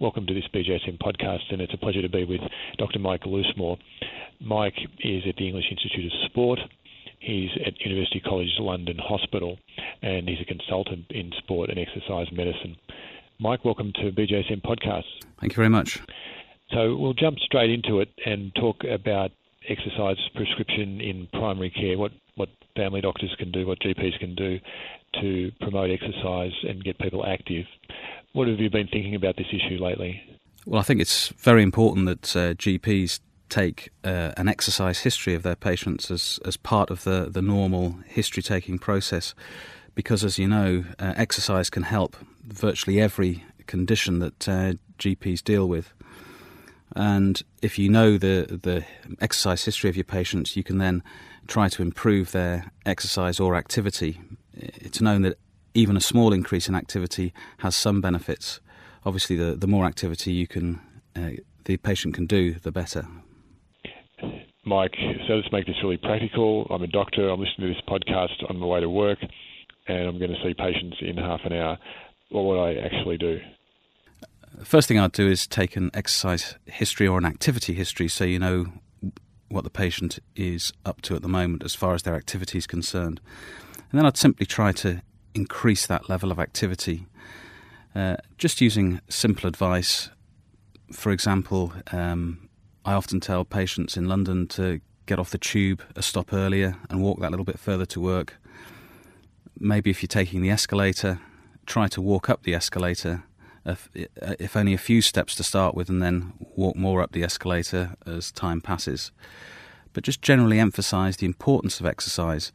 Welcome to this BJSM podcast, and it's a pleasure to be with Dr. Mike Loosemore. Mike is at the English Institute of Sport. He's at University College London Hospital, and he's a consultant in sport and exercise medicine. Mike, welcome to BJSM podcast. Thank you very much. So we'll jump straight into it and talk about exercise prescription in primary care, what, what family doctors can do, what GPs can do to promote exercise and get people active. What have you been thinking about this issue lately? Well, I think it's very important that uh, GPs take uh, an exercise history of their patients as, as part of the, the normal history taking process because, as you know, uh, exercise can help virtually every condition that uh, GPs deal with. And if you know the, the exercise history of your patients, you can then try to improve their exercise or activity. It's known that even a small increase in activity has some benefits. Obviously, the, the more activity you can uh, the patient can do, the better. Mike, so let's make this really practical. I'm a doctor. I'm listening to this podcast on my way to work, and I'm going to see patients in half an hour. What would I actually do? First thing I'd do is take an exercise history or an activity history so you know what the patient is up to at the moment as far as their activity is concerned. And then I'd simply try to increase that level of activity. Uh, just using simple advice, for example, um, I often tell patients in London to get off the tube a stop earlier and walk that little bit further to work. Maybe if you're taking the escalator, try to walk up the escalator, if, if only a few steps to start with, and then walk more up the escalator as time passes. But just generally emphasize the importance of exercise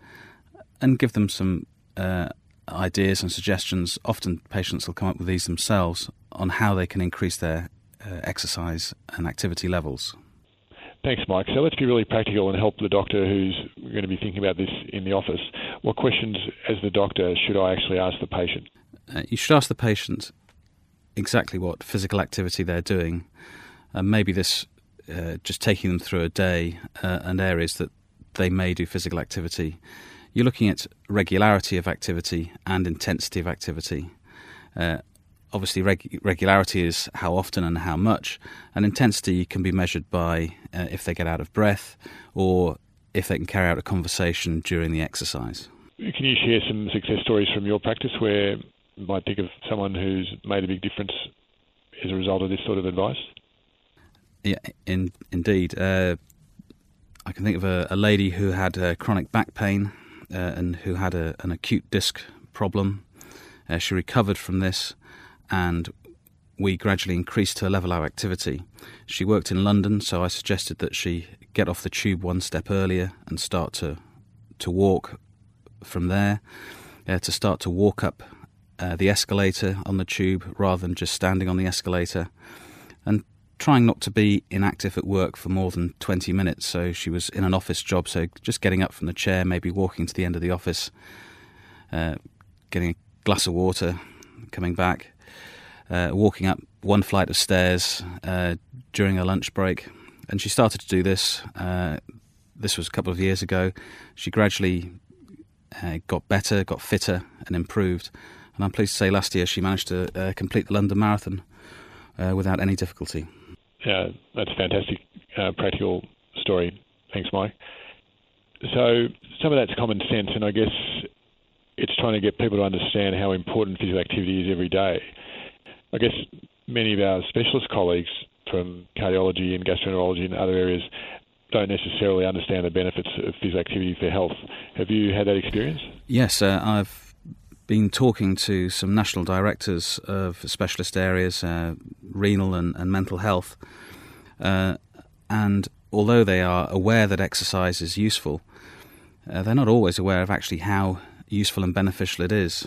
and give them some uh, ideas and suggestions. Often patients will come up with these themselves on how they can increase their uh, exercise and activity levels. Thanks, Mike. So let's be really practical and help the doctor who's going to be thinking about this in the office. What questions, as the doctor, should I actually ask the patient? Uh, you should ask the patient exactly what physical activity they're doing. Uh, maybe this uh, just taking them through a day uh, and areas that they may do physical activity you're looking at regularity of activity and intensity of activity. Uh, obviously, reg- regularity is how often and how much, and intensity can be measured by uh, if they get out of breath or if they can carry out a conversation during the exercise. Can you share some success stories from your practice where you might think of someone who's made a big difference as a result of this sort of advice? Yeah, in, indeed. Uh, I can think of a, a lady who had uh, chronic back pain and who had a, an acute disc problem. Uh, she recovered from this, and we gradually increased her level of activity. She worked in London, so I suggested that she get off the tube one step earlier and start to to walk from there, uh, to start to walk up uh, the escalator on the tube rather than just standing on the escalator, trying not to be inactive at work for more than 20 minutes. So she was in an office job, so just getting up from the chair, maybe walking to the end of the office, uh, getting a glass of water, coming back, uh, walking up one flight of stairs uh, during a lunch break. And she started to do this. Uh, this was a couple of years ago. She gradually uh, got better, got fitter, and improved. And I'm pleased to say last year she managed to uh, complete the London Marathon without any difficulty. Yeah, that's a fantastic uh, practical story. Thanks, Mike. So some of that's common sense, and I guess it's trying to get people to understand how important physical activity is every day. I guess many of our specialist colleagues from cardiology and gastroenterology and other areas don't necessarily understand the benefits of physical activity for health. Have you had that experience? Yes, uh, I've been talking to some national directors of specialist areas, uh, renal and, and, mental health, uh, and although they are aware that exercise is useful, uh, they're not always aware of actually how useful and beneficial it is.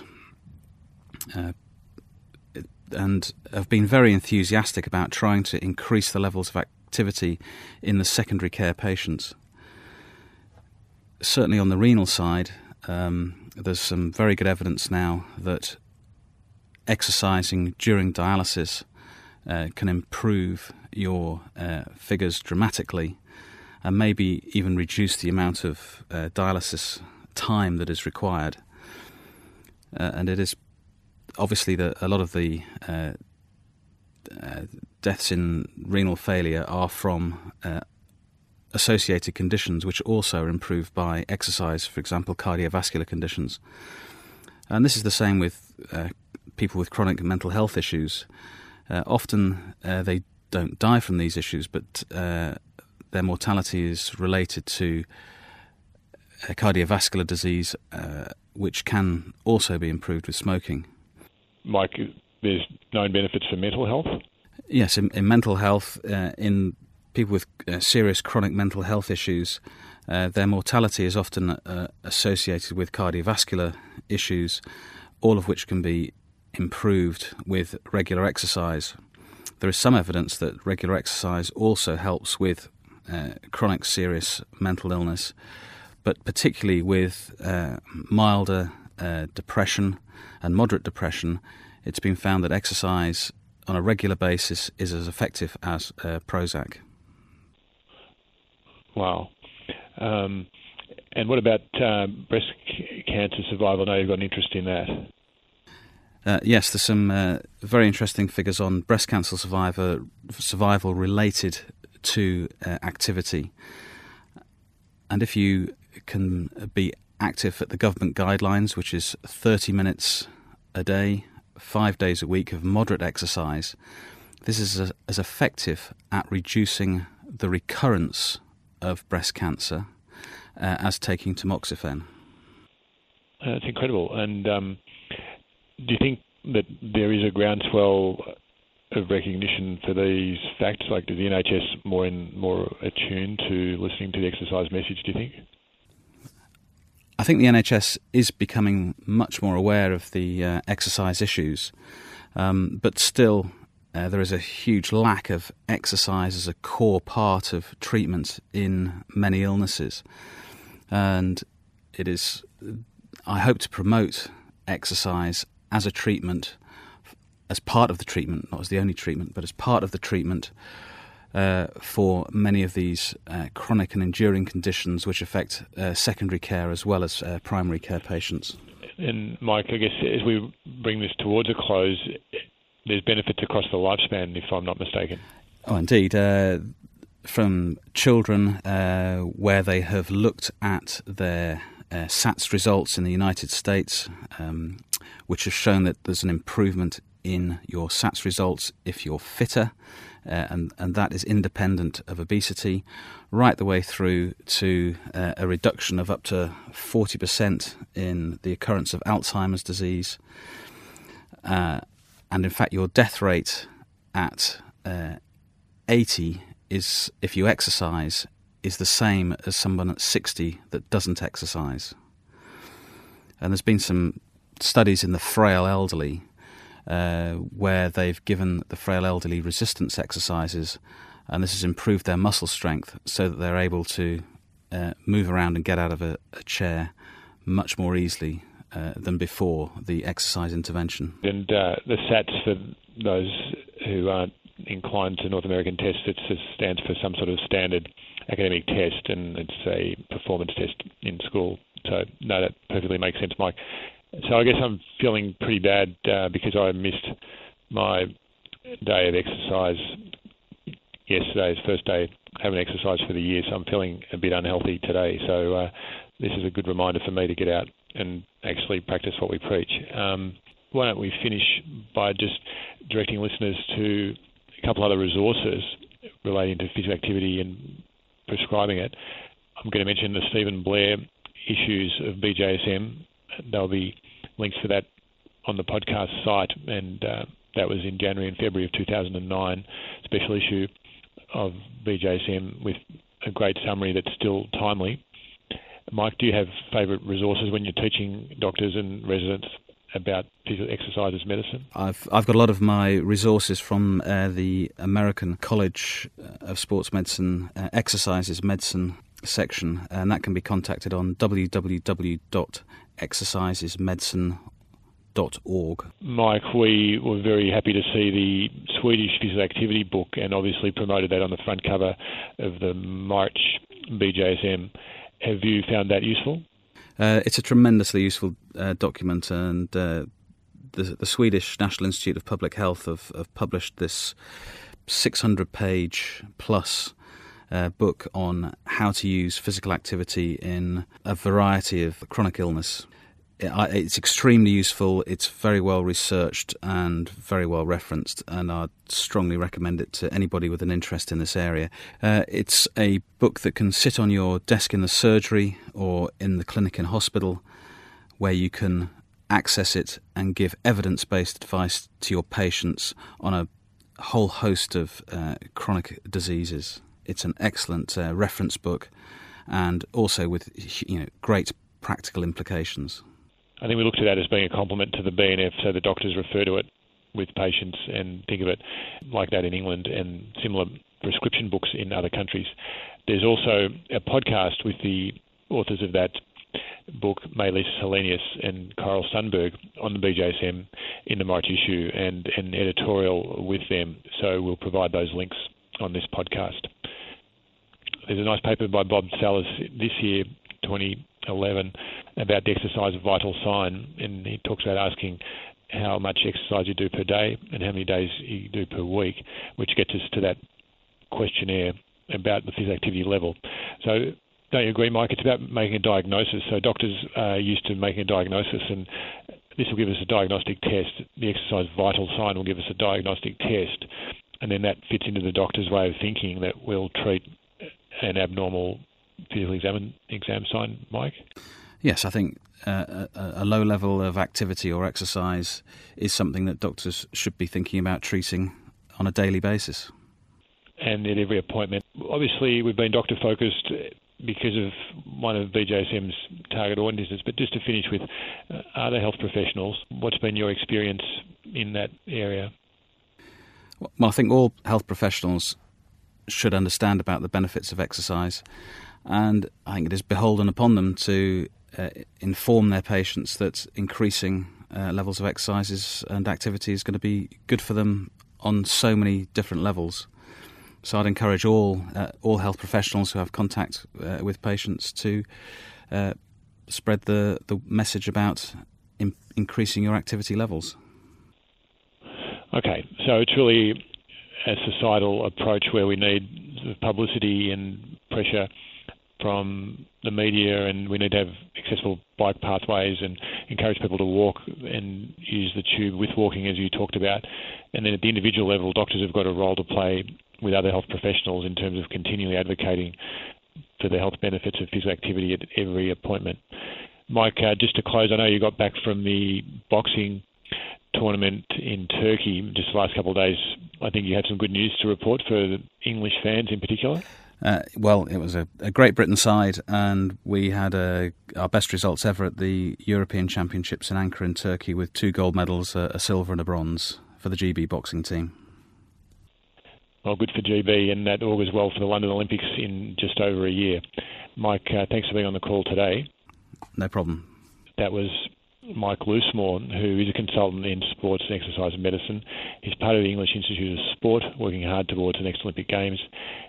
Uh, and have been very enthusiastic about trying to increase the levels of activity in the secondary care patients. Certainly on the renal side, um, there's some very good evidence now that exercising during dialysis uh, can improve your uh, figures dramatically and maybe even reduce the amount of uh, dialysis time that is required. Uh, and it is obviously that a lot of the uh, uh, deaths in renal failure are from associated conditions which also are improved by exercise, for example, cardiovascular conditions. And this is the same with uh, people with chronic mental health issues. Uh, often uh, they don't die from these issues, but uh, their mortality is related to cardiovascular disease, uh, which can also be improved with smoking. Mike, there's known benefits for mental health? Yes, in, in mental health, uh, in people with uh, serious chronic mental health issues, uh, their mortality is often uh, associated with cardiovascular issues, all of which can be improved with regular exercise. There is some evidence that regular exercise also helps with uh, chronic serious mental illness, but particularly with uh, milder uh, depression and moderate depression, it's been found that exercise on a regular basis is as effective as Prozac. Wow. Um, and what about uh, breast cancer survival? I know you've got an interest in that. Uh, yes, there's some uh, very interesting figures on breast cancer survivor, survival related to uh, activity. And if you can be active at the government guidelines, which is 30 minutes a day, five days a week of moderate exercise, this is as effective at reducing the recurrence of breast cancer uh, as taking tamoxifen. Uh, that's incredible. And um, do you think that there is a groundswell of recognition for these facts? Like, is the NHS more in more attuned to listening to the exercise message? Do you think? I think the NHS is becoming much more aware of the uh, exercise issues, um, but still. Uh, there is a huge lack of exercise as a core part of treatment in many illnesses. And it is, I hope to promote exercise as a treatment, as part of the treatment, not as the only treatment, but as part of the treatment uh, for many of these uh, chronic and enduring conditions which affect uh, secondary care as well as uh, primary care patients. And Mike, I guess as we bring this towards a close, there's benefits across the lifespan, if I'm not mistaken. Oh, indeed. Uh, from children uh, where they have looked at their SATS results in the United States, um, which has shown that there's an improvement in your SATS results if you're fitter, uh, and, and that is independent of obesity, right the way through to uh, a reduction of up to 40% in the occurrence of Alzheimer's disease. Uh, and in fact, your death rate at uh, 80 is, if you exercise, is the same as someone at 60 that doesn't exercise. And there's been some studies in the frail elderly uh, where they've given the frail elderly resistance exercises, and this has improved their muscle strength so that they're able to uh, move around and get out of a, a chair much more easily uh, than before the exercise intervention. And uh, the SATs, for those who aren't inclined to North American tests, it stands for some sort of standard academic test, and it's a performance test in school. So, no, that perfectly makes sense, Mike. So I guess I'm feeling pretty bad uh, because I missed my day of exercise yesterday's first day having exercise for the year, so I'm feeling a bit unhealthy today. So uh, this is a good reminder for me to get out and actually practice what we preach. Um, why don't we finish by just directing listeners to a couple other resources relating to physical activity and prescribing it. I'm going to mention the Steven Blair issues of BJSM there'll be links to that on the podcast site, and uh, that was in January and February of 2009, special issue of BJSM with a great summary that's still timely. Mike, do you have favourite resources when you're teaching doctors and residents about physical exercise as medicine? I've I've got a lot of my resources from uh, the American College of Sports Medicine uh, Exercises Medicine section, and that can be contacted on www.exerciseismedicine.org. Mike, we were very happy to see the Swedish physical activity book and obviously promoted that on the front cover of the March BJSM. Have you found that useful? Uh, it's a tremendously useful uh, document, and uh, the, the Swedish National Institute of Public Health have, have published this 600 page plus uh, book on how to use physical activity in a variety of chronic illness. It's extremely useful. It's very well researched and very well referenced, and I'd strongly recommend it to anybody with an interest in this area. Uh, it's a book that can sit on your desk in the surgery or in the clinic and hospital, where you can access it and give evidence based advice to your patients on a whole host of uh, chronic diseases. It's an excellent uh, reference book and also with you know great practical implications. I think we look to that as being a complement to the BNF, so the doctors refer to it with patients and think of it like that in England and similar prescription books in other countries. There's also a podcast with the authors of that book, Mai-Lis Hellénius and Carl Sundberg, on the BJSM in the March issue and an editorial with them. So we'll provide those links on this podcast. There's a nice paper by Bob Sallis this year, 2011, about the exercise vital sign, and he talks about asking how much exercise you do per day and how many days you do per week, which gets us to that questionnaire about the physical activity level. So don't you agree, Mike? It's about making a diagnosis. So doctors are used to making a diagnosis, and this will give us a diagnostic test. The exercise vital sign will give us a diagnostic test, and then that fits into the doctor's way of thinking that we'll treat an abnormal physical exam, exam sign, Mike. Yes, I think uh, a, a, low level of activity or exercise is something that doctors should be thinking about treating on a daily basis. And at every appointment. Obviously, we've been doctor focused because of one of BJSM's target audiences. But just to finish with uh, other health professionals, what's been your experience in that area? Well, I think all health professionals should understand about the benefits of exercise, and I think it is beholden upon them to uh, inform their patients that increasing uh, levels of exercises and activity is going to be good for them on so many different levels. So I'd encourage all uh, all health professionals who have contact uh, with patients to uh, spread the, the message about in, increasing your activity levels. Okay, so it's really a societal approach where we need publicity and pressure from the media, and we need to have accessible bike pathways and encourage people to walk and use the tube with walking, as you talked about. And then at the individual level, doctors have got a role to play with other health professionals in terms of continually advocating for the health benefits of physical activity at every appointment. Mike, uh, just to close, I know you got back from the boxing tournament in Turkey just the last couple of days. I think you had some good news to report for English fans in particular. Uh, well, it was a, a, Great Britain side, and we had a, our best results ever at the European Championships in Ankara in Turkey with two gold medals, a, a silver and a bronze for the GB boxing team. Well, good for GB, and that augurs well for the London Olympics in just over a year. Mike, uh, thanks for being on the call today. No problem. That was Mike Loosemore, who is a consultant in sports and exercise medicine. He's part of the English Institute of Sport, working hard towards the next Olympic Games.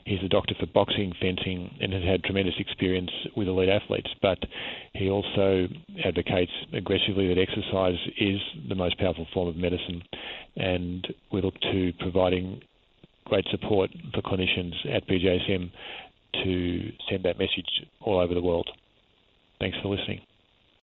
He's a doctor for boxing, fencing, and has had tremendous experience with elite athletes. But he also advocates aggressively that exercise is the most powerful form of medicine, and we look to providing great support for clinicians at BJSM to send that message all over the world. Thanks for listening.